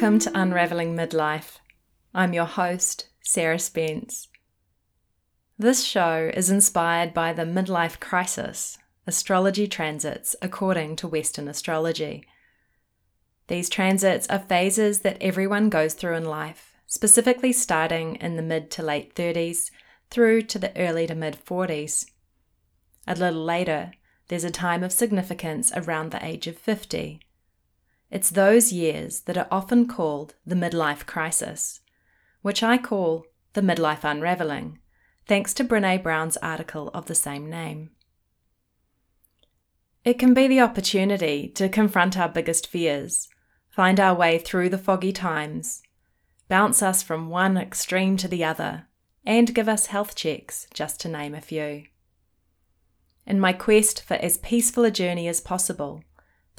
Welcome to Unraveling Midlife. I'm your host, Sarah Spence. This show is inspired by the midlife crisis, astrology transits according to Western astrology. These transits are phases that everyone goes through in life, specifically starting in the mid to late 30s through to the early to mid 40s. A little later, there's a time of significance around the age of 50. It's those years that are often called the midlife crisis, which I call the midlife unraveling, thanks to Brene Brown's article of the same name. It can be the opportunity to confront our biggest fears, find our way through the foggy times, bounce us from one extreme to the other, and give us health checks, just to name a few. In my quest for as peaceful a journey as possible,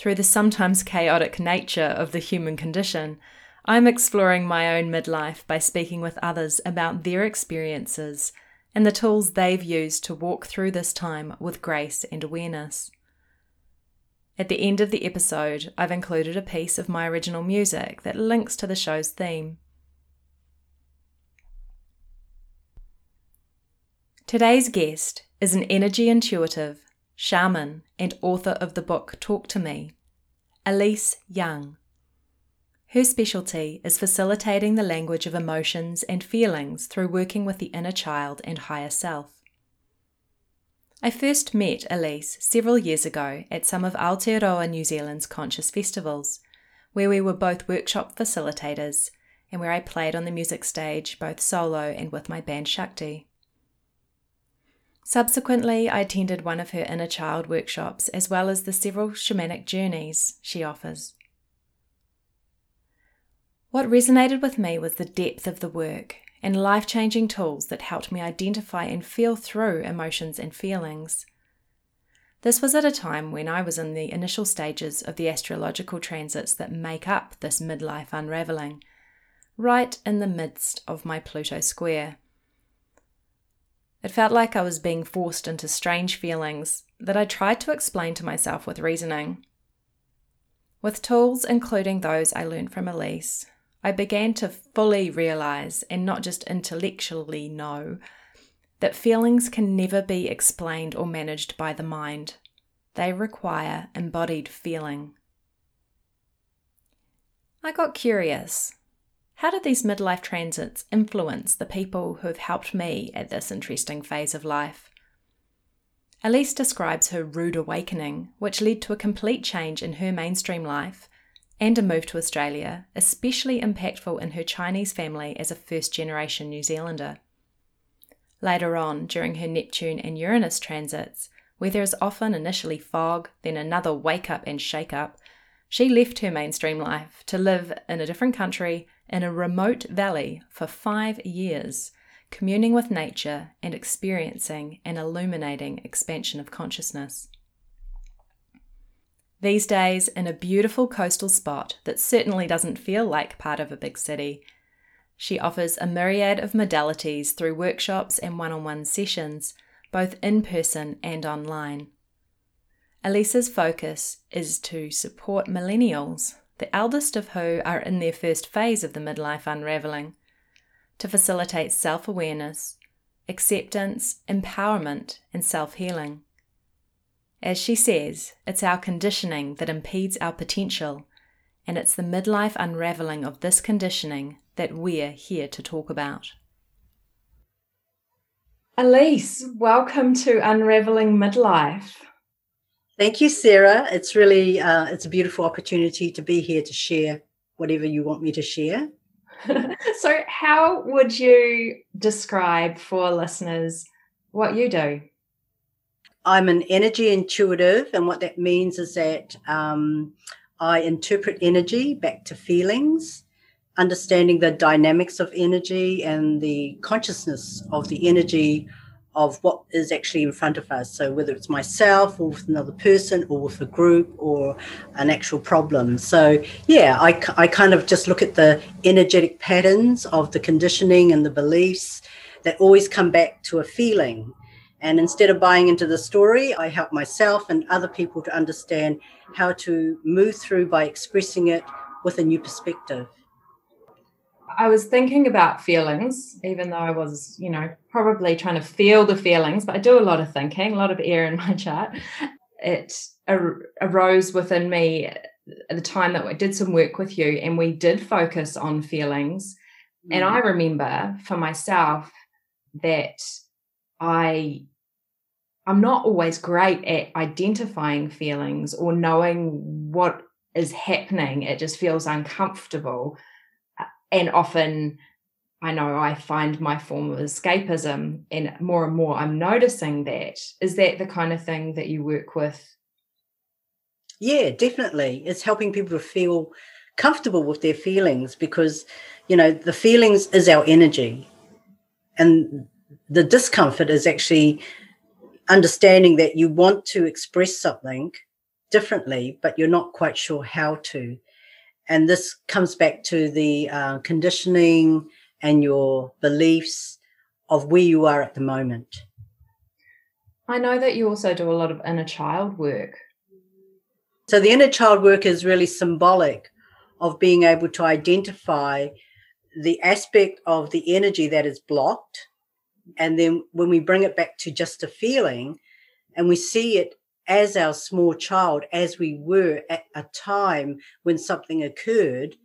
through the sometimes chaotic nature of the human condition, I'm exploring my own midlife by speaking with others about their experiences and the tools they've used to walk through this time with grace and awareness. At the end of the episode, I've included a piece of my original music that links to the show's theme. Today's guest is an energy intuitive, shaman, and author of the book Talk to Me, Elise Young. Her specialty is facilitating the language of emotions and feelings through working with the inner child and higher self. I first met Elise several years ago at some of Aotearoa New Zealand's conscious festivals, where we were both workshop facilitators and where I played on the music stage both solo and with my band Shakti. Subsequently, I attended one of her inner child workshops as well as the several shamanic journeys she offers. What resonated with me was the depth of the work and life changing tools that helped me identify and feel through emotions and feelings. This was at a time when I was in the initial stages of the astrological transits that make up this midlife unraveling, right in the midst of my Pluto square. It felt like I was being forced into strange feelings that I tried to explain to myself with reasoning. With tools, including those I learned from Elise, I began to fully realize and not just intellectually know that feelings can never be explained or managed by the mind. They require embodied feeling. I got curious how did these midlife transits influence the people who have helped me at this interesting phase of life? Elise describes her rude awakening, which led to a complete change in her mainstream life and a move to Australia, especially impactful in her Chinese family as a first generation New Zealander. Later on, during her Neptune and Uranus transits, where there is often initially fog, then another wake up and shake up, she left her mainstream life to live in a different country in a remote valley for five years, communing with nature and experiencing an illuminating expansion of consciousness. These days, in a beautiful coastal spot that certainly doesn't feel like part of a big city, she offers a myriad of modalities through workshops and one on one sessions, both in person and online. Elise's focus is to support millennials the eldest of who are in their first phase of the midlife unraveling, to facilitate self awareness, acceptance, empowerment, and self healing. As she says, it's our conditioning that impedes our potential, and it's the midlife unraveling of this conditioning that we're here to talk about. Elise, welcome to Unraveling Midlife. Thank you, Sarah. It's really uh, it's a beautiful opportunity to be here to share whatever you want me to share. so, how would you describe for listeners what you do? I'm an energy intuitive, and what that means is that um, I interpret energy back to feelings, understanding the dynamics of energy and the consciousness of the energy of what is actually in front of us. So whether it's myself or with another person or with a group or an actual problem. So yeah, I, I kind of just look at the energetic patterns of the conditioning and the beliefs that always come back to a feeling. And instead of buying into the story, I help myself and other people to understand how to move through by expressing it with a new perspective. I was thinking about feelings, even though I was, you know, probably trying to feel the feelings, but I do a lot of thinking, a lot of air in my chart. It ar- arose within me at the time that I did some work with you, and we did focus on feelings. Mm. And I remember for myself that I I'm not always great at identifying feelings or knowing what is happening. It just feels uncomfortable and often I know I find my form of escapism, and more and more I'm noticing that. Is that the kind of thing that you work with? Yeah, definitely. It's helping people to feel comfortable with their feelings because, you know, the feelings is our energy. And the discomfort is actually understanding that you want to express something differently, but you're not quite sure how to and this comes back to the uh, conditioning and your beliefs of where you are at the moment. I know that you also do a lot of inner child work. So, the inner child work is really symbolic of being able to identify the aspect of the energy that is blocked. And then when we bring it back to just a feeling and we see it as our small child as we were at a time when something occurred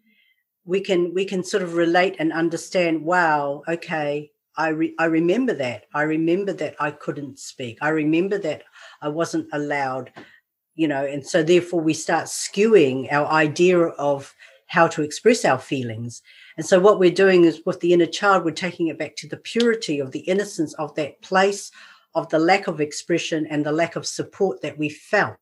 we can we can sort of relate and understand wow okay I, re- I remember that. I remember that i couldn't speak. I remember that i wasn't allowed you know and so therefore we start skewing our idea of how to express our feelings. And so what we're doing is with the inner child we're taking it back to the purity of the innocence of that place of the lack of expression and the lack of support that we felt.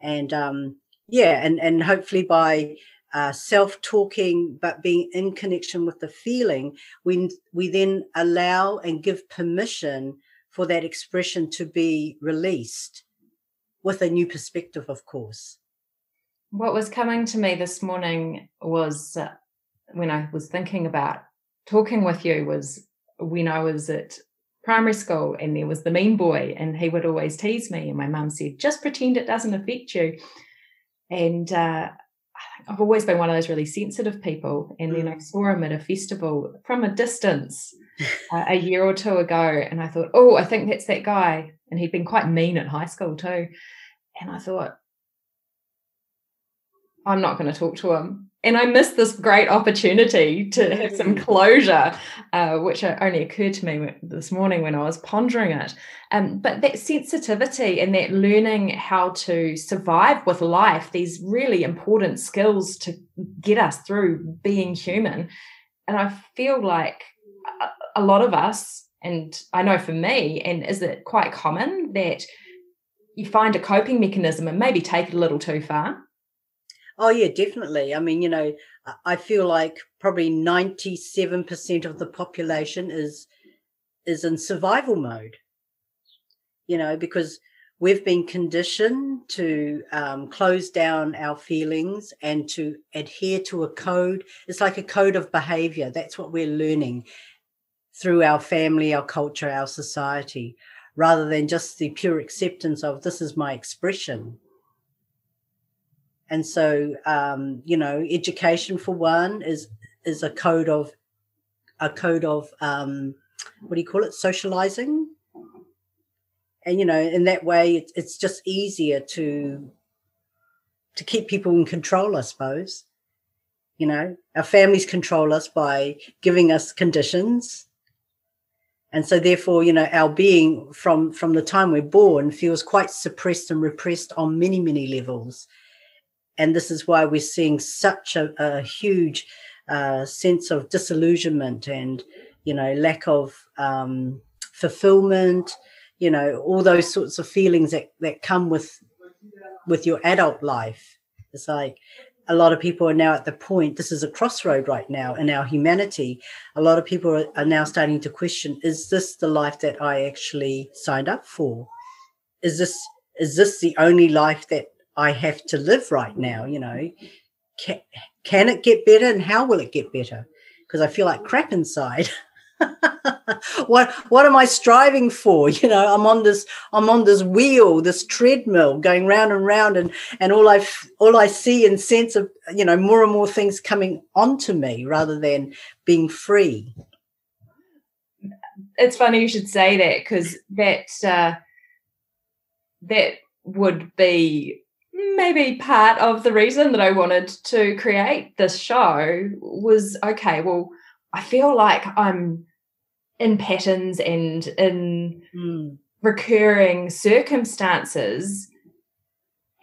And um, yeah, and, and hopefully by uh, self talking, but being in connection with the feeling, we, we then allow and give permission for that expression to be released with a new perspective, of course. What was coming to me this morning was uh, when I was thinking about talking with you was when I was at primary school and there was the mean boy and he would always tease me and my mum said just pretend it doesn't affect you. And uh, I've always been one of those really sensitive people and then I mm. saw him at a festival from a distance uh, a year or two ago and I thought oh I think that's that guy. And he'd been quite mean at high school too. And I thought I'm not going to talk to him and I missed this great opportunity to have some mm. closure, uh, which only occurred to me this morning when I was pondering it. Um, but that sensitivity and that learning how to survive with life, these really important skills to get us through being human. And I feel like a, a lot of us, and I know for me, and is it quite common that you find a coping mechanism and maybe take it a little too far? Oh yeah, definitely. I mean, you know, I feel like probably 97% of the population is is in survival mode. You know, because we've been conditioned to um, close down our feelings and to adhere to a code. It's like a code of behavior. That's what we're learning through our family, our culture, our society, rather than just the pure acceptance of this is my expression and so um, you know education for one is is a code of a code of um, what do you call it? Socializing? And you know in that way it's, it's just easier to to keep people in control i suppose. You know our families control us by giving us conditions. And so therefore you know our being from from the time we're born feels quite suppressed and repressed on many many levels and this is why we're seeing such a, a huge uh, sense of disillusionment and you know lack of um, fulfillment you know all those sorts of feelings that, that come with with your adult life. It's like a lot of people are now at the point this is a crossroad right now in our humanity. A lot of people are, now starting to question is this the life that i actually signed up for? Is this is this the only life that I have to live right now. You know, can, can it get better and how will it get better? Because I feel like crap inside. what what am I striving for? You know, I'm on this I'm on this wheel, this treadmill going round and round, and and all I all I see and sense of you know more and more things coming onto me rather than being free. It's funny you should say that because that uh, that would be maybe part of the reason that I wanted to create this show was okay. Well I feel like I'm in patterns and in mm. recurring circumstances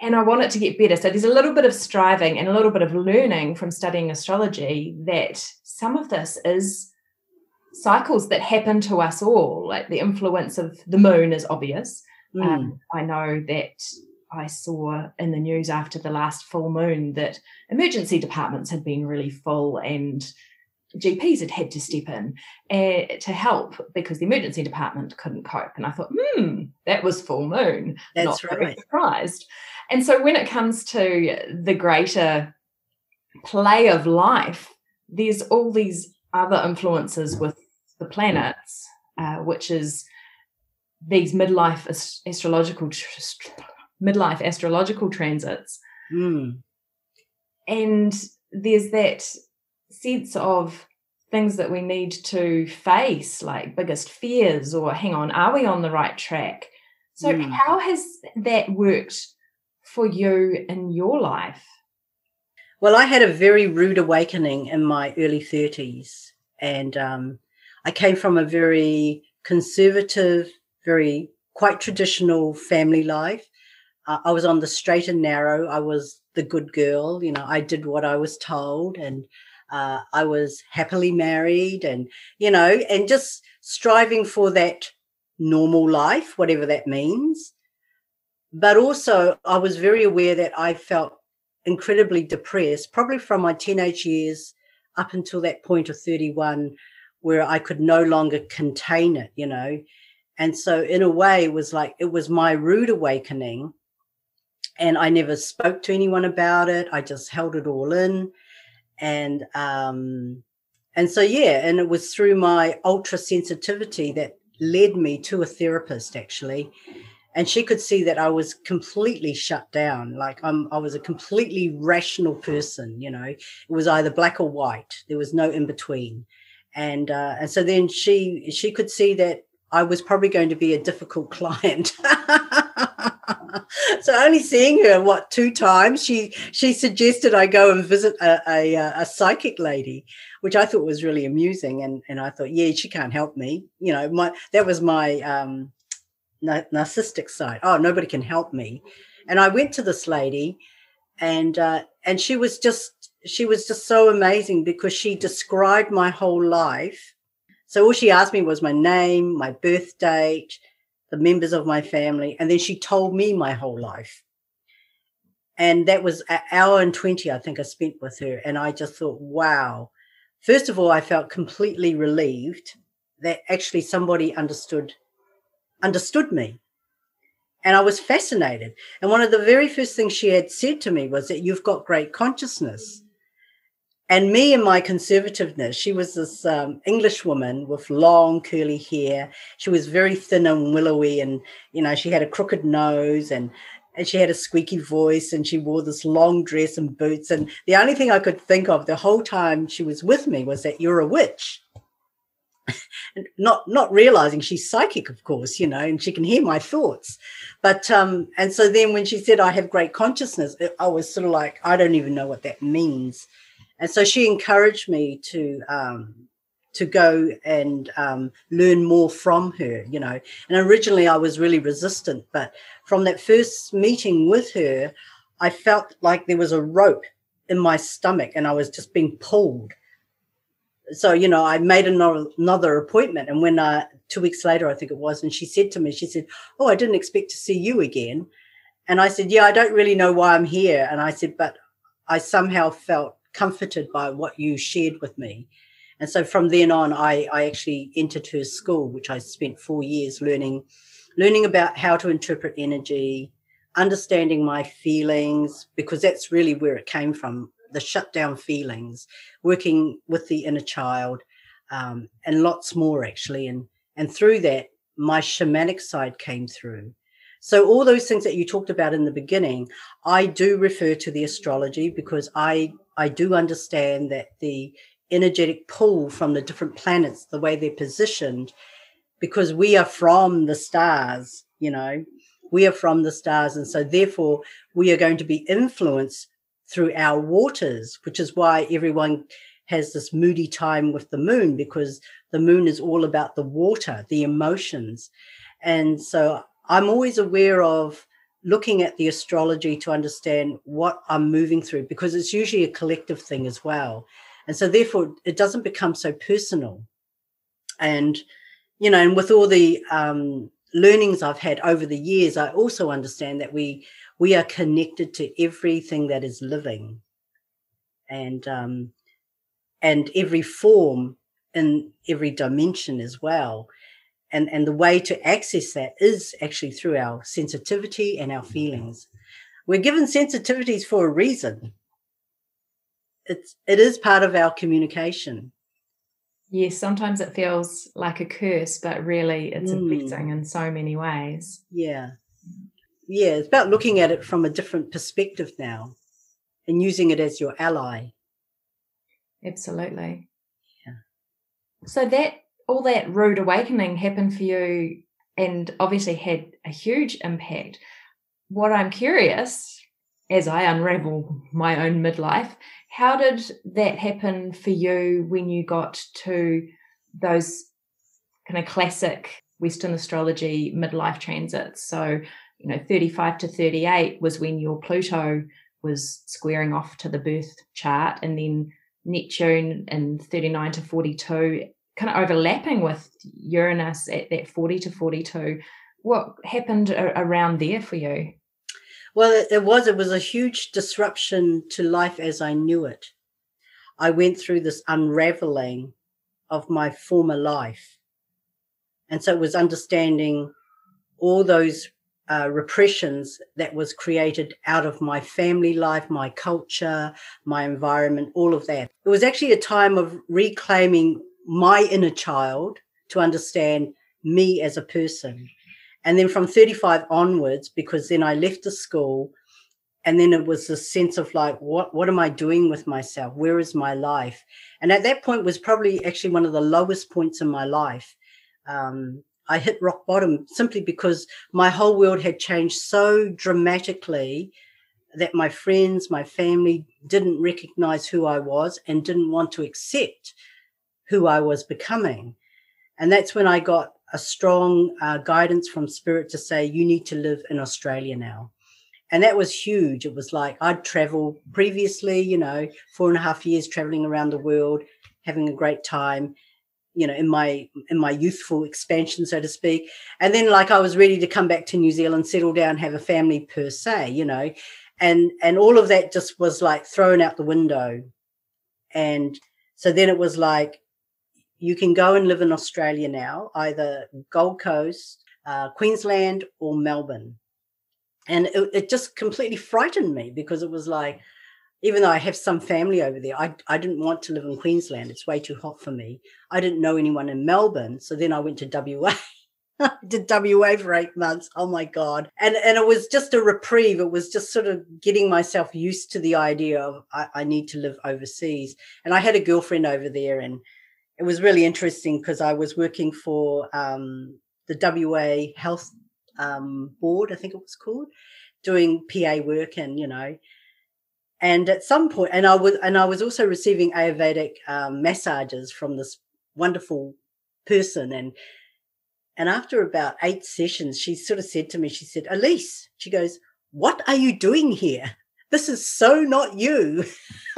and I want it to get better. So there's a little bit of striving and a little bit of learning from studying astrology that some of this is cycles that happen to us all. Like the influence of the moon is obvious. Mm. Um, I know that I saw in the news after the last full moon that emergency departments had been really full and GPs had had to step in uh, to help because the emergency department couldn't cope. And I thought, hmm, that was full moon. That's Not right. Surprised. And so when it comes to the greater play of life, there's all these other influences with the planets, uh, which is these midlife ast- astrological tr- midlife astrological transits. Mm. And there's that sense of things that we need to face, like biggest fears, or hang on, are we on the right track? So, mm. how has that worked for you in your life? Well, I had a very rude awakening in my early 30s. And um, I came from a very conservative, very quite traditional family life. I was on the straight and narrow. I was the good girl. You know, I did what I was told. And uh, I was happily married and, you know, and just striving for that normal life, whatever that means. But also, I was very aware that I felt incredibly depressed, probably from my teenage years up until that point of 31, where I could no longer contain it, you know. And so, in a way, it was like it was my rude awakening. And I never spoke to anyone about it. I just held it all in and um, and so yeah, and it was through my ultra sensitivity that led me to a therapist actually, and she could see that I was completely shut down. Like I'm, I was a completely rational person. You know, it was either black or white. There was no in between, and uh, and so then she she could see that I was probably going to be a difficult client. so only seeing her what two times she she suggested I go and visit a, a, a psychic lady, which I thought was really amusing, and and I thought yeah she can't help me, you know my that was my um, narcissistic side. Oh nobody can help me, and I went to this lady, and uh, and she was just she was just so amazing because she described my whole life. So all she asked me was my name, my birth date, the members of my family, and then she told me my whole life. And that was an hour and 20, I think I spent with her. And I just thought, wow. First of all, I felt completely relieved that actually somebody understood understood me. And I was fascinated. And one of the very first things she had said to me was that you've got great consciousness and me and my conservativeness she was this um, english woman with long curly hair. She was very thin and willowy and you know she had a crooked nose and and she had a squeaky voice and she wore this long dress and boots. And the only thing i could think of the whole time she was with me was that you're a witch. Not not realizing she's psychic of course you know and she can hear my thoughts. But um and so then when she said i have great consciousness i was sort of like i don't even know what that means and so she encouraged me to um, to go and um, learn more from her, you know. And originally I was really resistant, but from that first meeting with her, I felt like there was a rope in my stomach and I was just being pulled. So, you know, I made another, another appointment. And when uh, two weeks later, I think it was, and she said to me, she said, Oh, I didn't expect to see you again. And I said, Yeah, I don't really know why I'm here. And I said, But I somehow felt comforted by what you shared with me. And so from then on, I, I actually entered her school, which I spent four years learning, learning about how to interpret energy, understanding my feelings, because that's really where it came from the shutdown feelings, working with the inner child, um, and lots more actually. And and through that, my shamanic side came through. So all those things that you talked about in the beginning, I do refer to the astrology because I I do understand that the energetic pull from the different planets, the way they're positioned, because we are from the stars, you know, we are from the stars, and so therefore we are going to be influenced through our waters, which is why everyone has this moody time with the moon because the moon is all about the water, the emotions. And so I'm always aware of looking at the astrology to understand what I'm moving through because it's usually a collective thing as well. And so therefore it doesn't become so personal. And, you know, and with all the um, learnings I've had over the years, I also understand that we we are connected to everything that is living. And um, and every form in every dimension as well. And, and the way to access that is actually through our sensitivity and our feelings. We're given sensitivities for a reason. It's it is part of our communication. Yes, sometimes it feels like a curse, but really it's a mm. blessing in so many ways. Yeah. Yeah, it's about looking at it from a different perspective now and using it as your ally. Absolutely. Yeah. So that all that rude awakening happened for you and obviously had a huge impact. What I'm curious, as I unravel my own midlife, how did that happen for you when you got to those kind of classic Western astrology midlife transits? So, you know, 35 to 38 was when your Pluto was squaring off to the birth chart, and then Neptune in 39 to 42, kind of overlapping with Uranus at that 40 to 42. What happened around there for you? Well, it, was. It was a huge disruption to life as I knew it. I went through this unraveling of my former life. And so it was understanding all those uh, repressions that was created out of my family life, my culture, my environment, all of that. It was actually a time of reclaiming my inner child to understand me as a person. And then from 35 onwards, because then I left the school, and then it was a sense of like, what, what am I doing with myself? Where is my life? And at that point was probably actually one of the lowest points in my life. Um, I hit rock bottom simply because my whole world had changed so dramatically that my friends, my family didn't recognize who I was and didn't want to accept who I was becoming. And that's when I got a strong uh, guidance from spirit to say, you need to live in Australia now. And that was huge. It was like I'd traveled previously, you know, four and a half years traveling around the world, having a great time you know in my in my youthful expansion so to speak and then like i was ready to come back to new zealand settle down have a family per se you know and and all of that just was like thrown out the window and so then it was like you can go and live in australia now either gold coast uh, queensland or melbourne and it, it just completely frightened me because it was like even though I have some family over there, I, I didn't want to live in Queensland. It's way too hot for me. I didn't know anyone in Melbourne. So then I went to WA. I did WA for eight months. Oh my God. And and it was just a reprieve. It was just sort of getting myself used to the idea of I, I need to live overseas. And I had a girlfriend over there and it was really interesting because I was working for um, the WA Health um, Board, I think it was called, doing PA work and, you know, and at some point, and I was and I was also receiving Ayurvedic um, massages from this wonderful person, and and after about eight sessions, she sort of said to me, she said, Elise, she goes, "What are you doing here? This is so not you."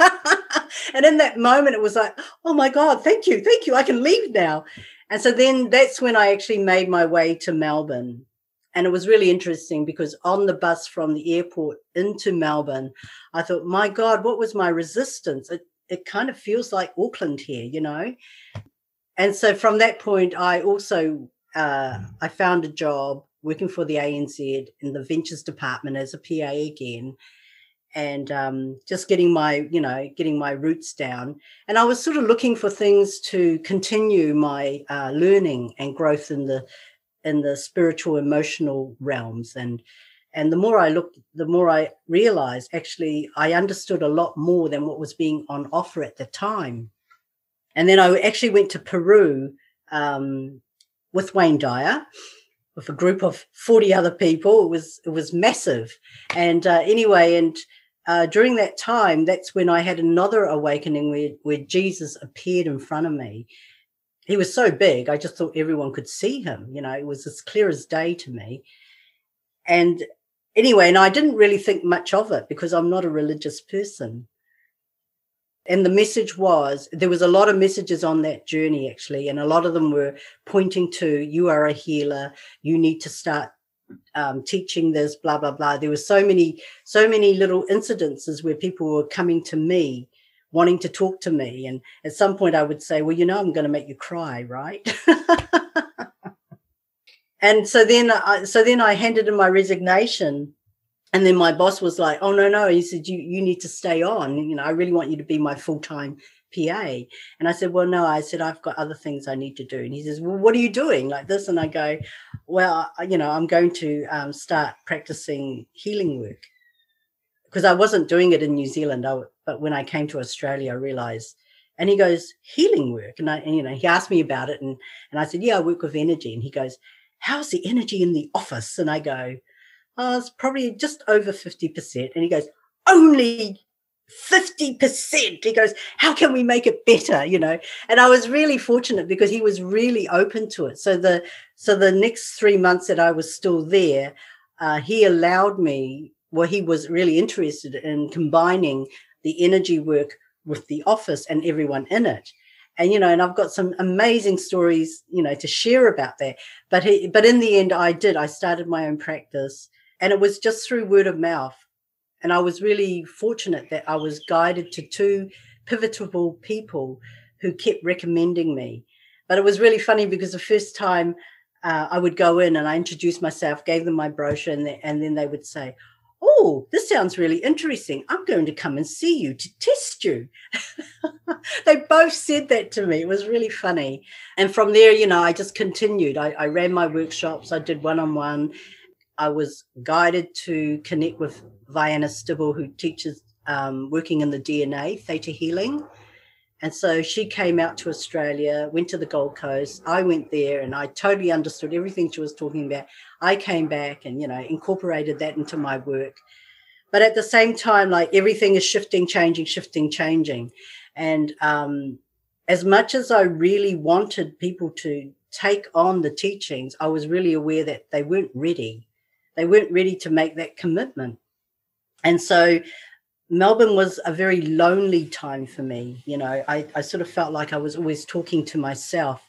and in that moment, it was like, "Oh my God, thank you, thank you, I can leave now." And so then that's when I actually made my way to Melbourne and it was really interesting because on the bus from the airport into Melbourne, I thought, my God, what was my resistance? It, it kind of feels like Auckland here, you know? And so from that point, I also uh, I found a job working for the ANZ in the ventures department as a PA again. And um, just getting my you know getting my roots down. And i was sort of looking for things to continue my uh, learning and growth in the in the spiritual emotional realms. And and the more i looked the more i realized actually i understood a lot more than what was being on offer at the time. And then i actually went to peru um, with wayne dyer with a group of 40 other people. It was it was massive. And uh, anyway and uh, during that time, that's when I had another awakening where, where Jesus appeared in front of me. He was so big, I just thought everyone could see him. You know, it was as clear as day to me. And anyway, and I didn't really think much of it because I'm not a religious person. And the message was there was a lot of messages on that journey, actually, and a lot of them were pointing to you are a healer, you need to start um, teaching this, blah blah blah. There were so many, so many little incidences where people were coming to me, wanting to talk to me, and at some point I would say, "Well, you know, I'm going to make you cry, right?" and so then, I, so then I handed in my resignation, and then my boss was like, "Oh no, no," he said, "You you need to stay on. You know, I really want you to be my full time PA. And I said, Well, no, I said, I've got other things I need to do. And he says, Well, what are you doing like this? And I go, Well, you know, I'm going to um, start practicing healing work because I wasn't doing it in New Zealand. I, but when I came to Australia, I realized. And he goes, Healing work. And I, and, you know, he asked me about it. And, and I said, Yeah, I work with energy. And he goes, How's the energy in the office? And I go, Oh, it's probably just over 50%. And he goes, Only 50%. He goes, How can we make it better? You know, and I was really fortunate because he was really open to it. So the so the next three months that I was still there, uh, he allowed me, well, he was really interested in combining the energy work with the office and everyone in it. And you know, and I've got some amazing stories, you know, to share about that. But he, but in the end, I did. I started my own practice, and it was just through word of mouth and I was really fortunate that I was guided to two pivotal people who kept recommending me. But it was really funny because the first time uh, I would go in and I introduced myself, gave them my brochure, and, they, and then they would say, Oh, this sounds really interesting. I'm going to come and see you to test you. they both said that to me. It was really funny. And from there, you know, I just continued. I, I ran my workshops, I did one on one. I was guided to connect with Vianna Stibal, who teaches um, working in the DNA, theta healing. And so she came out to Australia, went to the Gold Coast. I went there and I totally understood everything she was talking about. I came back and, you know, incorporated that into my work. But at the same time, like everything is shifting, changing, shifting, changing. And um, as much as I really wanted people to take on the teachings, I was really aware that they weren't ready. They weren't ready to make that commitment. And so Melbourne was a very lonely time for me. You know, I, I sort of felt like I was always talking to myself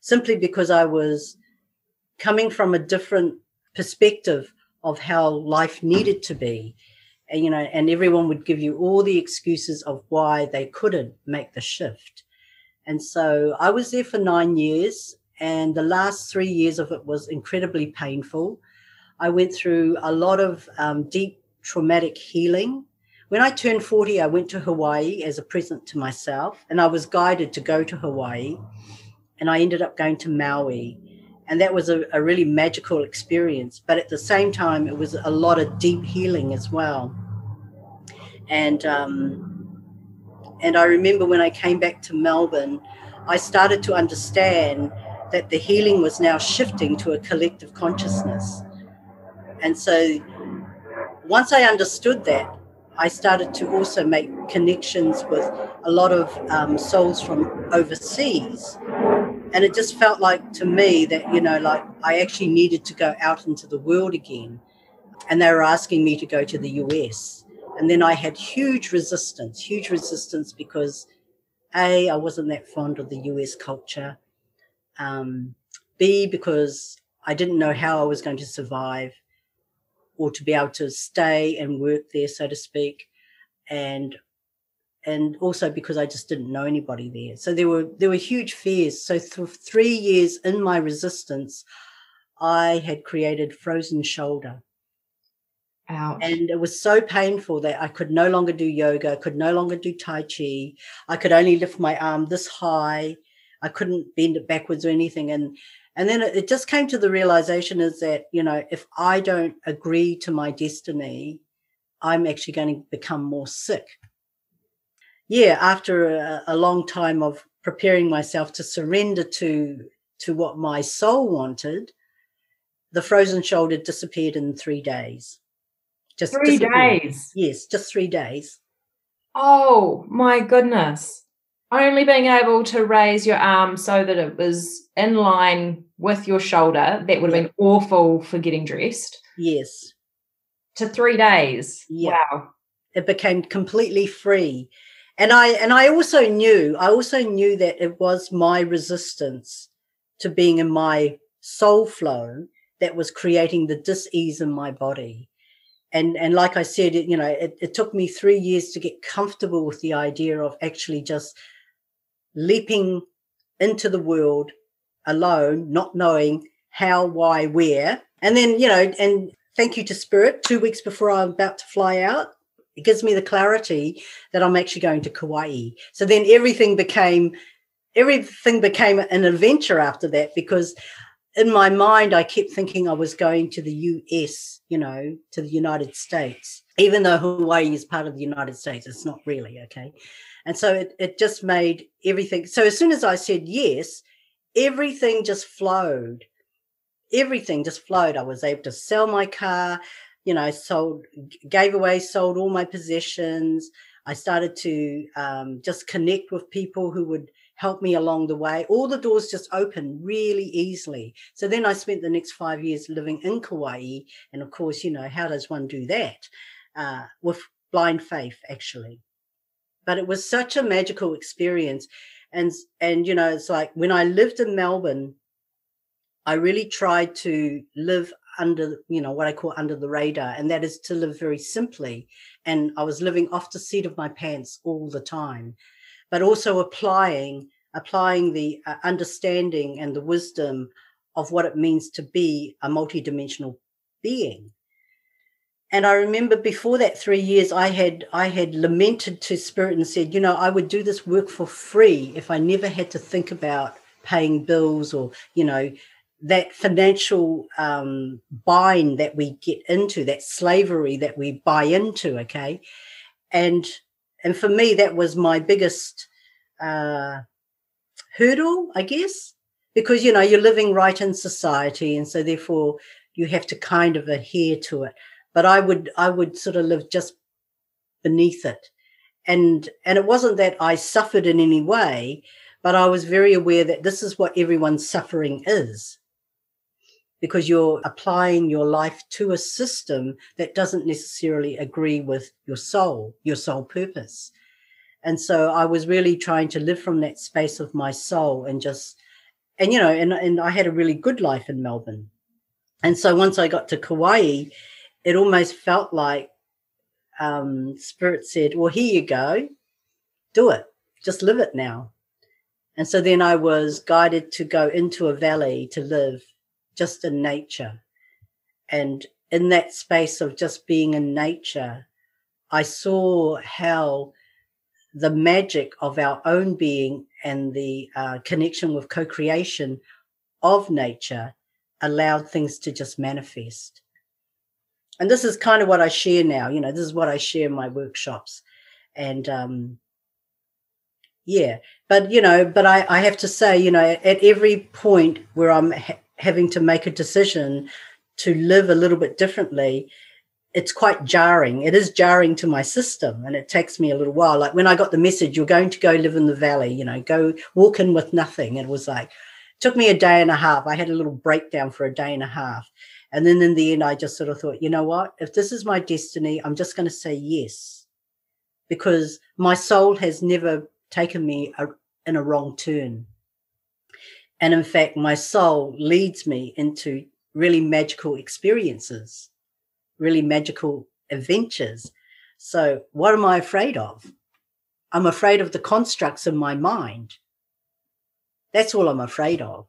simply because I was coming from a different perspective of how life needed to be. And, you know, and everyone would give you all the excuses of why they couldn't make the shift. And so I was there for nine years, and the last three years of it was incredibly painful. I went through a lot of um, deep traumatic healing. When I turned 40, I went to Hawaii as a present to myself, and I was guided to go to Hawaii. And I ended up going to Maui. And that was a, a really magical experience. But at the same time, it was a lot of deep healing as well. And um, and I remember when I came back to Melbourne, I started to understand that the healing was now shifting to a collective consciousness. And so once I understood that, I started to also make connections with a lot of um, souls from overseas. And it just felt like to me that, you know, like I actually needed to go out into the world again. And they were asking me to go to the US. And then I had huge resistance, huge resistance because A, I wasn't that fond of the US culture. Um, B, because I didn't know how I was going to survive or to be able to stay and work there, so to speak, and and also because I just didn't know anybody there. So there were there were huge fears. So for three years in my resistance, I had created frozen shoulder. Ouch. And it was so painful that I could no longer do yoga, could no longer do Tai Chi. I could only lift my arm this high. I couldn't bend it backwards or anything. And and then it, it just came to the realization is that, you know, if I don't agree to my destiny, I'm actually going to become more sick. Yeah, after a, a long time of preparing myself to surrender to to what my soul wanted, the frozen shoulder disappeared in three days. Just three days. Yes, just three days. Oh my goodness. Only being able to raise your arm so that it was in line with your shoulder, that would have been awful for getting dressed. Yes. To three days. Yeah. Wow. It became completely free. And I and I also knew, I also knew that it was my resistance to being in my soul flow that was creating the dis-ease in my body and and like I said, it, you know, it, it took me three years to get comfortable with the idea of actually just leaping into the world alone, not knowing how, why, where, and then you know, and thank you to Spirit. Two weeks before I'm about to fly out, it gives me the clarity that I'm actually going to Kauai. So then everything became everything became an adventure after that because in my mind, I kept thinking I was going to the US, you know, to the United States, even though Hawaii is part of the United States. It's not really, okay? And so it, it just made everything. So as soon as I said yes, everything just flowed. Everything just flowed. I was able to sell my car, you know, sold, gave away, sold all my possessions. I started to um, just connect with people who would help me along the way. All the doors just opened really easily. So then I spent the next five years living in Kauai. And of course, you know, how does one do that? Uh, with blind faith, actually. But it was such a magical experience. And, and, you know, it's like when I lived in Melbourne, I really tried to live under, you know, what I call under the radar, and that is to live very simply. And I was living off the seat of my pants all the time but also applying applying the uh, understanding and the wisdom of what it means to be a multidimensional being and i remember before that 3 years i had i had lamented to spirit and said you know i would do this work for free if i never had to think about paying bills or you know that financial um, bind that we get into that slavery that we buy into okay and and for me, that was my biggest uh, hurdle, I guess, because you know you're living right in society, and so therefore you have to kind of adhere to it. But I would, I would sort of live just beneath it, and and it wasn't that I suffered in any way, but I was very aware that this is what everyone's suffering is because you're applying your life to a system that doesn't necessarily agree with your soul, your soul purpose. And so I was really trying to live from that space of my soul and just, and you know, and, and I had a really good life in Melbourne. And so once I got to Kauai, it almost felt like um, Spirit said, Well, here you go, do it, just live it now. And so then I was guided to go into a valley to live just in nature. And in that space of just being in nature, I saw how the magic of our own being and the uh, connection with co creation of nature allowed things to just manifest. And this is kind of what I share now. You know, this is what I share in my workshops. And um, yeah, but, you know, but I, I have to say, you know, at every point where I'm ha- having to make a decision to live a little bit differently, it's quite jarring. It is jarring to my system and it takes me a little while. Like when I got the message, you're going to go live in the valley, you know, go walk in with nothing. It was like, took me a day and a half. I had a little breakdown for a day and a half. And then in the end, I just sort of thought, you know what? If this is my destiny, I'm just going to say yes because my soul has never taken me a, in a wrong turn. And in fact, my soul leads me into really magical experiences, really magical adventures. So, what am I afraid of? I'm afraid of the constructs in my mind. That's all I'm afraid of.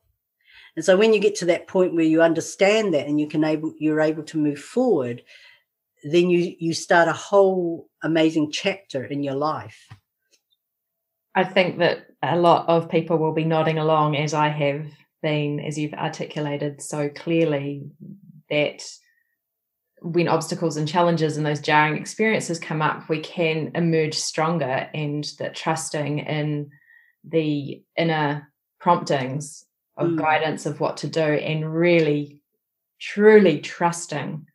And so when you get to that point where you understand that and you can able you're able to move forward, then you you start a whole amazing chapter in your life. I think that a lot of people will be nodding along as I have been, as you've articulated so clearly, that when obstacles and challenges and those jarring experiences come up, we can emerge stronger and that trusting in the inner promptings of mm. guidance of what to do and really truly trusting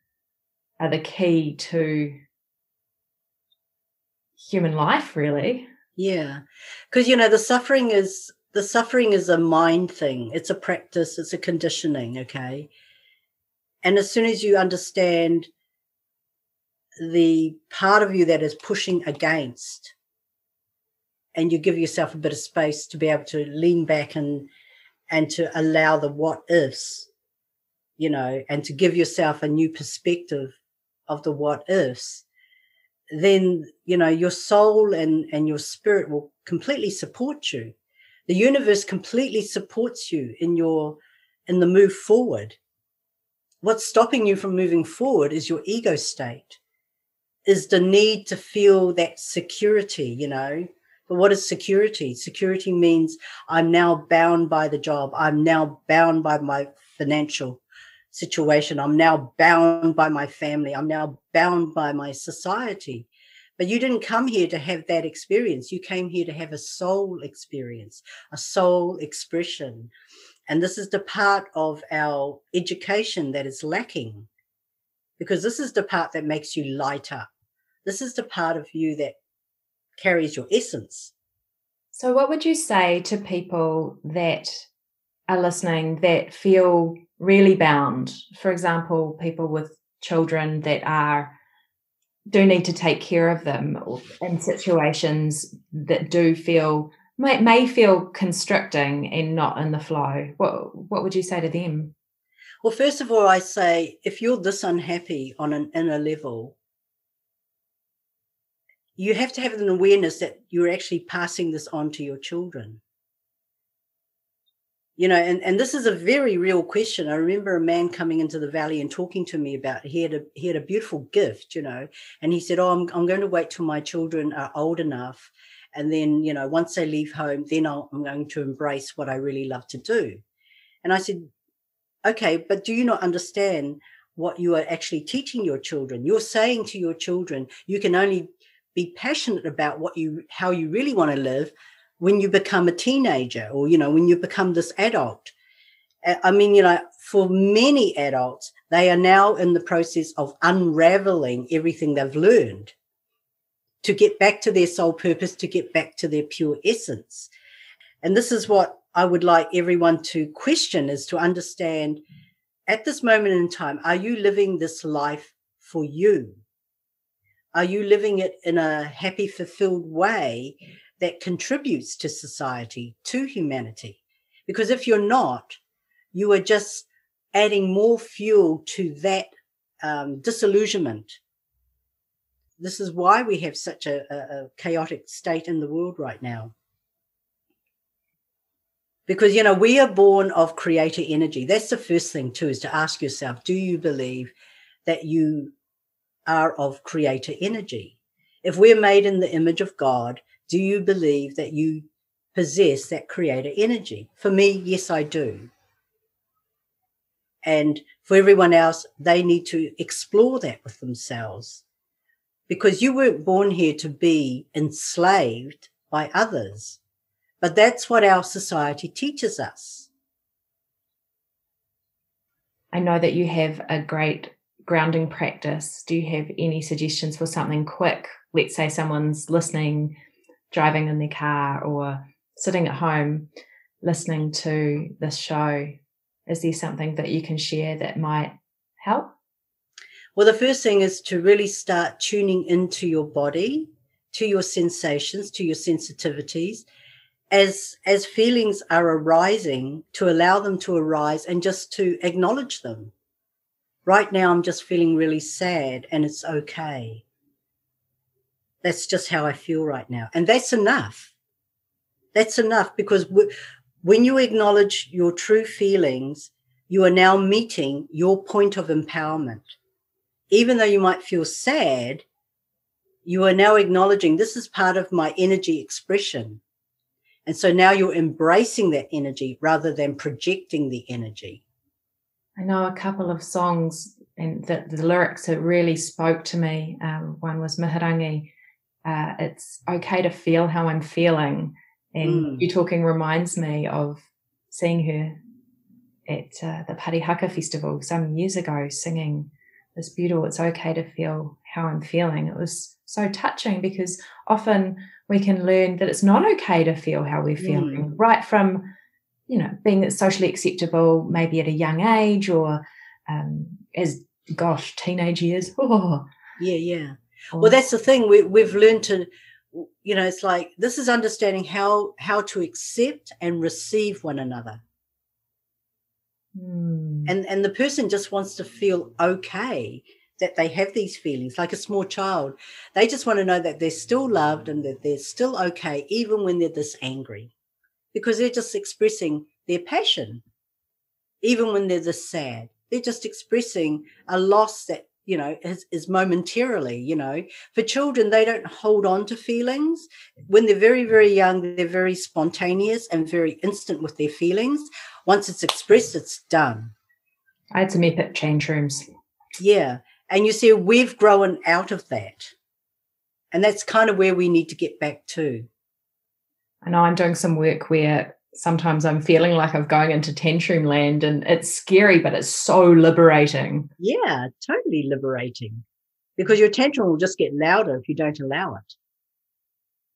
are the key to human life really. Yeah. Because you know the suffering is the suffering is a mind thing. It's a practice. It's a conditioning okay? And as soon as you understand the part of you that is pushing against and you give yourself a bit of space to be able to lean back and and to allow the what ifs you know and to give yourself a new perspective of the what ifs then you know your soul and and your spirit will completely support you. The universe completely supports you in your in the move forward. What's stopping you from moving forward is your ego state is the need to feel that security you know but what is security? Security means I'm now bound by the job. I'm now bound by my financial situation. I'm now bound by my family. I'm now bound by my society. But you didn't come here to have that experience. You came here to have a soul experience, a soul expression. And this is the part of our education that is lacking because this is the part that makes you light up. This is the part of you that carries your essence. So, what would you say to people that are listening that feel really bound? For example, people with children that are do need to take care of them in situations that do feel may, may feel constricting and not in the flow. What what would you say to them? Well, first of all, I say if you're this unhappy on an inner level, you have to have an awareness that you're actually passing this on to your children. You know and, and this is a very real question. I remember a man coming into the valley and talking to me about he had a he had a beautiful gift you know and he said oh i'm, I'm going to wait till my children are old enough and then you know once they leave home then i i'm going to embrace what i really love to do. And i said okay but do you not understand what you are actually teaching your children? You're saying to your children you can only be passionate about what you how you really want to live when you become a teenager or you know when you become this adult. I mean you know for many adults they are now in the process of unraveling everything they've learned to get back to their soul purpose to get back to their pure essence. And this is what i would like everyone to question is to understand at this moment in time are you living this life for you are you living it in a happy, fulfilled way that contributes to society, to humanity? Because if you're not, you are just adding more fuel to that um, disillusionment. This is why we have such a, a chaotic state in the world right now because you know we are born of creator energy that's the first thing too is to ask yourself do you believe that you are of creator energy. If we're made in the image of God, do you believe that you possess that creator energy? For me, yes, I do. And for everyone else, they need to explore that with themselves because you weren't born here to be enslaved by others. But that's what our society teaches us. I know that you have a great grounding practice, do you have any suggestions for something quick? Let's say someone's listening, driving in their car, or sitting at home listening to this show. Is there something that you can share that might help? Well, the first thing is to really start tuning into your body, to your sensations, to your sensitivities. As, as feelings are arising, to allow them to arise and just to acknowledge them Right now, I'm just feeling really sad and it's okay. That's just how I feel right now. And that's enough. That's enough because when you acknowledge your true feelings, you are now meeting your point of empowerment. even though you might feel sad, you are now acknowledging this is part of my energy expression. And so now you're embracing that energy rather than projecting the energy. I know a couple of songs and the, the lyrics that really spoke to me. Um, one was Mihirangi. Uh, it's okay to feel how I'm feeling. And mm. you talking reminds me of seeing her at uh, the Parihaka Festival some years ago singing this beautiful, it's okay to feel how I'm feeling. It was so touching because often we can learn that it's not okay to feel how we're feeling, mm. right from, you know, being socially acceptable, maybe at a young age or um, as, gosh, teenage years. Oh. Yeah, yeah. Well, that's the thing. We, we've learned to, you know, it's like this is understanding how how to accept and receive one another. Mm. And and the person just wants to feel okay that they have these feelings like a small child. They just want to know that they're still loved and that they're still okay, even when they're this angry, because they're just expressing their passion. Even when they're this sad, they're just expressing a loss that, you know, is, is momentarily, you know. For children, they don't hold on to feelings. When they're very, very young, they're very spontaneous and very instant with their feelings. Once it's expressed, it's done. I had some epic change rooms. Yeah. And you see, we've grown out of that. And that's kind of where we need to get back to. I know I'm doing some work where sometimes I'm feeling like I'm going into tantrum land and it's scary, but it's so liberating. Yeah, totally liberating. Because your tantrum will just get louder if you don't allow it.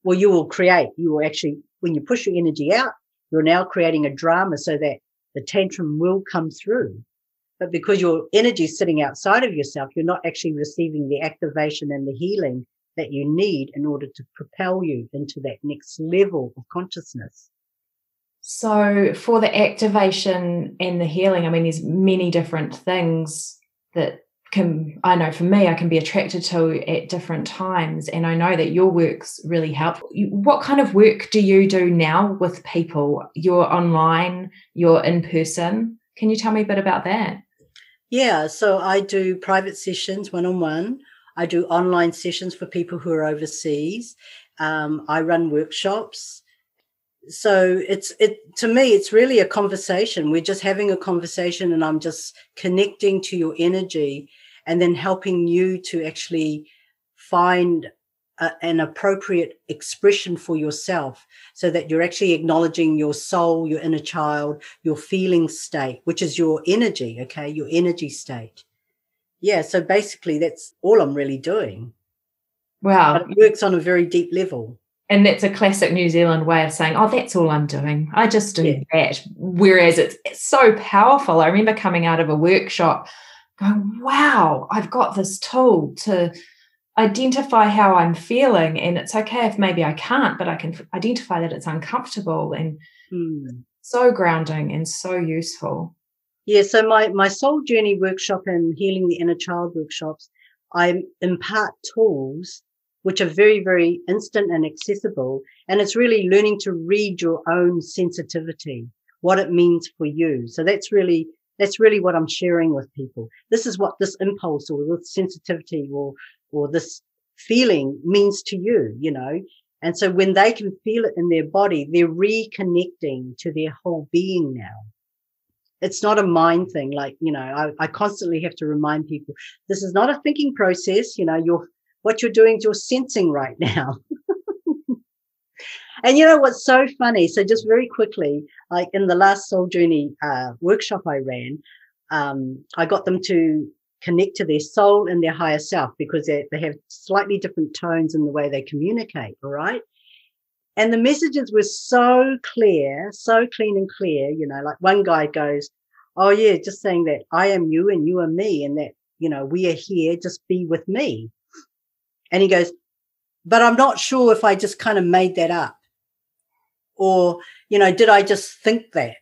Well, you will create, you will actually, when you push your energy out, you're now creating a drama so that the tantrum will come through. But because your energy is sitting outside of yourself, you're not actually receiving the activation and the healing that you need in order to propel you into that next level of consciousness. So, for the activation and the healing, I mean, there's many different things that can, I know for me, I can be attracted to at different times. And I know that your work's really helpful. What kind of work do you do now with people? You're online, you're in person. Can you tell me a bit about that? Yeah, so I do private sessions one on one. I do online sessions for people who are overseas. Um, I run workshops. So it's it to me, it's really a conversation. We're just having a conversation, and I'm just connecting to your energy, and then helping you to actually find a, an appropriate expression for yourself so that you're actually acknowledging your soul, your inner child, your feeling state, which is your energy, okay, your energy state. Yeah, so basically that's all I'm really doing. Wow. But it works on a very deep level. And that's a classic New Zealand way of saying, oh, that's all I'm doing. I just do yeah. that. Whereas it's, it's so powerful. I remember coming out of a workshop going, wow, I've got this tool to identify how I'm feeling. And it's okay if maybe I can't, but I can identify that it's uncomfortable and mm. so grounding and so useful. Yeah. So my, my soul journey workshop and healing the inner child workshops, I impart tools which are very, very instant and accessible. And it's really learning to read your own sensitivity, what it means for you. So that's really that's really what I'm sharing with people. This is what this impulse or this sensitivity or or this feeling means to you, you know. And so when they can feel it in their body, they're reconnecting to their whole being now. It's not a mind thing. Like, you know, I, I constantly have to remind people, this is not a thinking process. You know, you're, what you're doing is you're sensing right now. and you know what's so funny? So just very quickly, like in the last soul journey uh, workshop I ran, um, I got them to connect to their soul and their higher self because they, they have slightly different tones in the way they communicate. All right. And the messages were so clear, so clean and clear. You know, like one guy goes, Oh, yeah, just saying that I am you and you are me, and that, you know, we are here, just be with me. And he goes, But I'm not sure if I just kind of made that up. Or, you know, did I just think that?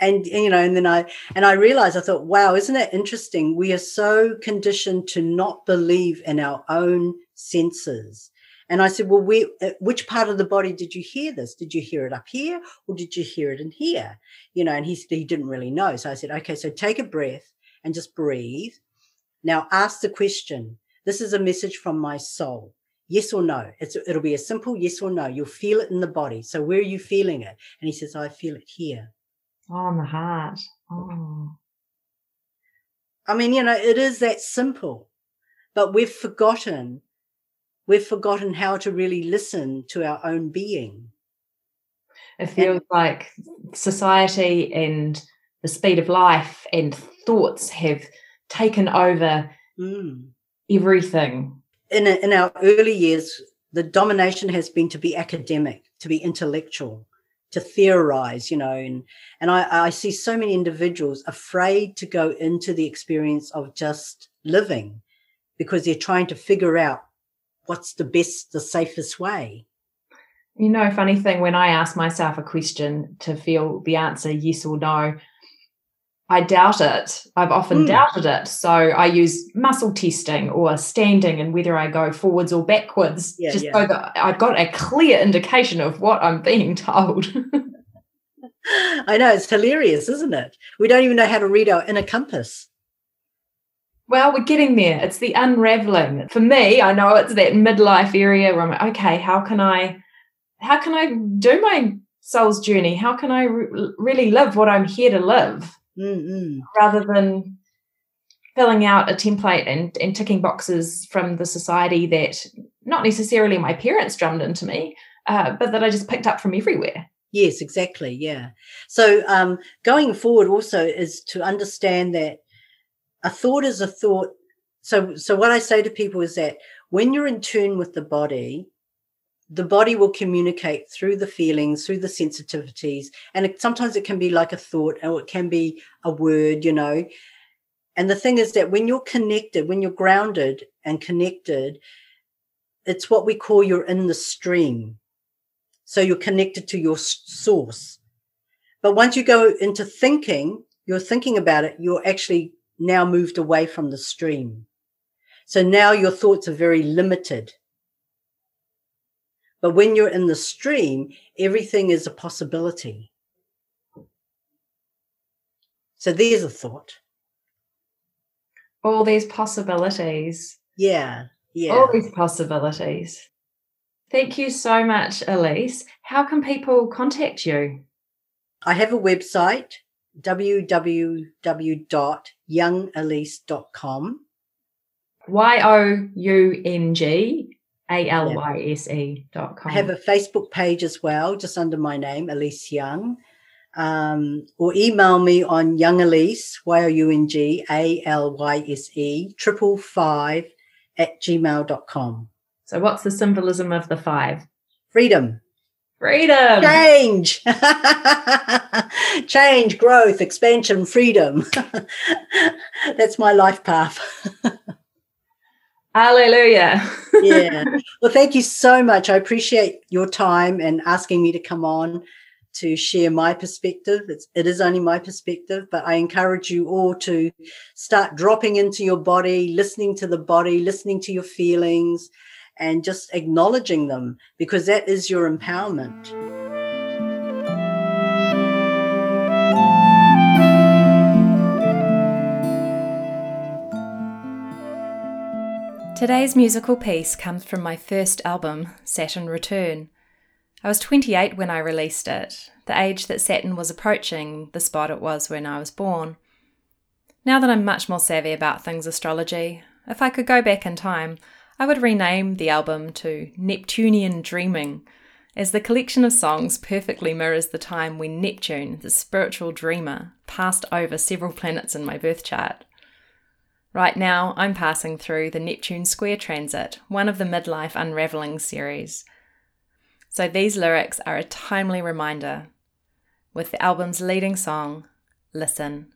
and you know and then i and i realized i thought wow isn't it interesting we are so conditioned to not believe in our own senses and i said well we, uh, which part of the body did you hear this did you hear it up here or did you hear it in here you know and he he didn't really know so i said okay so take a breath and just breathe Now ask the question. This is a message from my soul. Yes or no? It's, it'll be a simple yes or no. You'll feel it in the body. So where are you feeling it? And he says, I feel it here. Oh, in the heart. Oh. I mean, you know, it is that simple, but we've forgotten, we've forgotten how to really listen to our own being. It feels and, like society and the speed of life and thoughts have taken over mm. everything. In, in our early years, the domination has been to be academic, to be intellectual, to theorize, you know, and and I, I see so many individuals afraid to go into the experience of just living because they're trying to figure out what's the best, the safest way. You know, funny thing, when I ask myself a question to feel the answer yes or no, I doubt it. I've often mm. doubted it. So I use muscle testing or standing and whether I go forwards or backwards, yeah, just yeah. so that I've got a clear indication of what I'm being told. I know, it's hilarious, isn't it? We don't even know how to read our inner compass. Well, we're getting there. It's the unraveling. For me, I know it's that midlife area where I'm like, okay, how can I how can I do my soul's journey? How can I re- really live what I'm here to live? mm rather than filling out a template and, and ticking boxes from the society that not necessarily my parents drummed into me, uh, but that I just picked up from everywhere. Yes, exactly. Yeah. So um, going forward also is to understand that a thought is a thought. So, so what I say to people is that when you're in tune with the body, the body will communicate through the feelings, through the sensitivities. And it, sometimes it can be like a thought or it can be a word, you know. And the thing is that when you're connected, when you're grounded and connected, it's what we call you're in the stream. So you're connected to your source. But once you go into thinking, you're thinking about it, you're actually now moved away from the stream. So now your thoughts are very limited but when you're in the stream, everything is a possibility. So there's a thought. All these possibilities. Yeah. Yeah. All these possibilities. Thank you so much, Elise. How can people contact you? I have a website, www.youngalyse.com. Y O U N G a L Y S E dot com. I have a Facebook page as well, just under my name, Elise Young. Um, or email me on Young Elise, Y O U N G A L Y S E, triple five at gmail.com. So, what's the symbolism of the five? Freedom. Freedom. Change. Change, growth, expansion, freedom. That's my life path. Hallelujah. yeah. Well, thank you so much. I appreciate your time and asking me to come on to share my perspective. It's, it is only my perspective, but I encourage you all to start dropping into your body, listening to the body, listening to your feelings, and just acknowledging them because that is your empowerment. Today's musical piece comes from my first album, Saturn Return. I was 28 when I released it, the age that Saturn was approaching, the spot it was when I was born. Now that I'm much more savvy about things astrology, if I could go back in time, I would rename the album to Neptunian Dreaming, as the collection of songs perfectly mirrors the time when Neptune, the spiritual dreamer, passed over several planets in my birth chart. Right now, I'm passing through the Neptune Square Transit, one of the midlife unraveling series. So these lyrics are a timely reminder, with the album's leading song, Listen.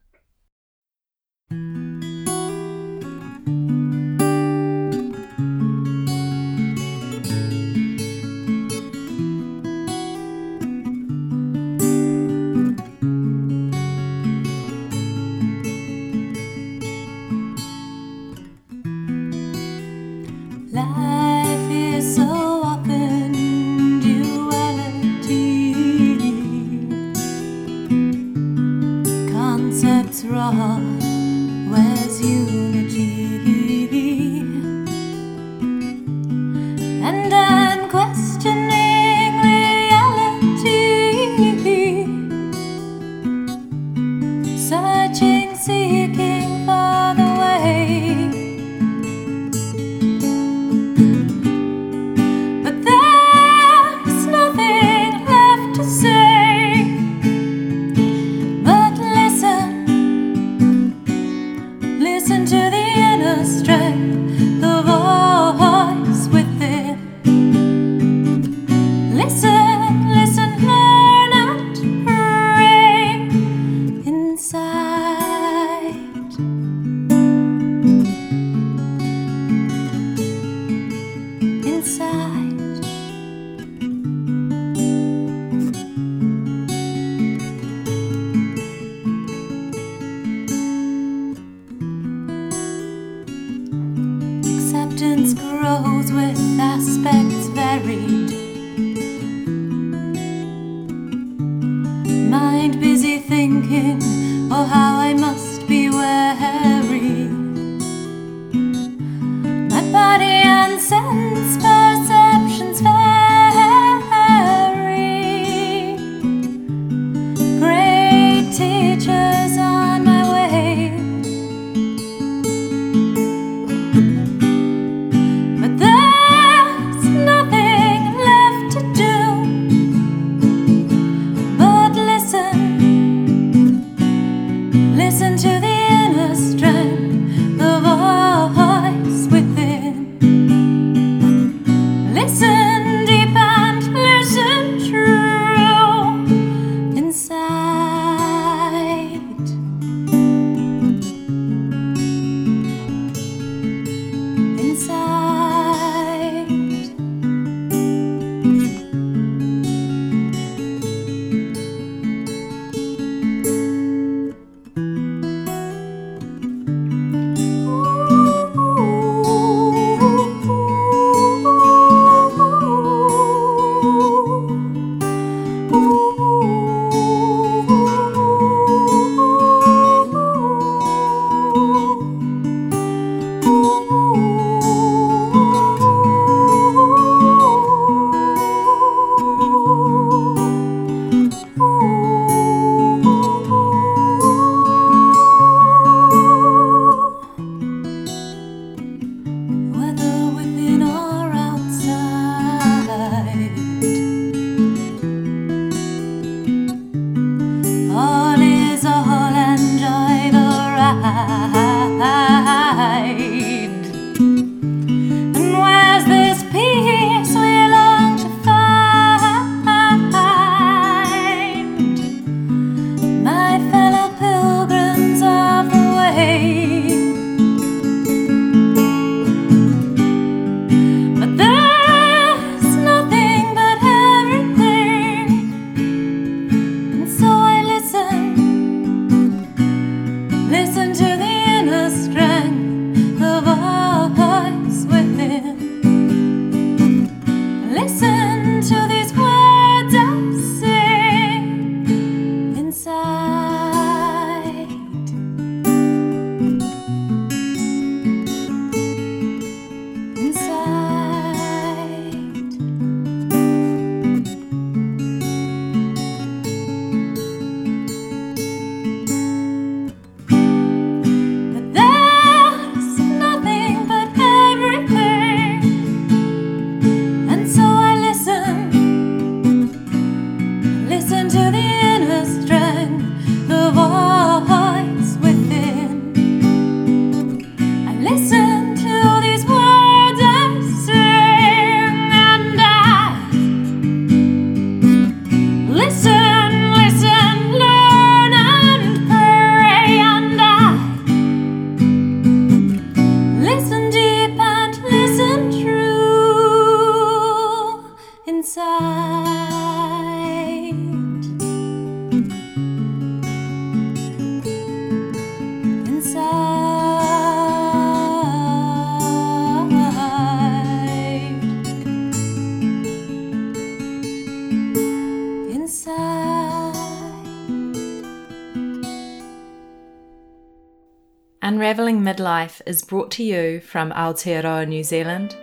Midlife is brought to you from Aotearoa, New Zealand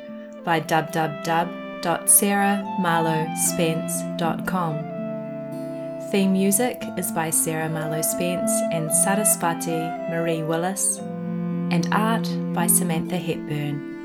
by www.sarahmarlowspence.com. Theme music is by Sarah Marlow Spence and Sarasvati Marie Willis, and art by Samantha Hepburn.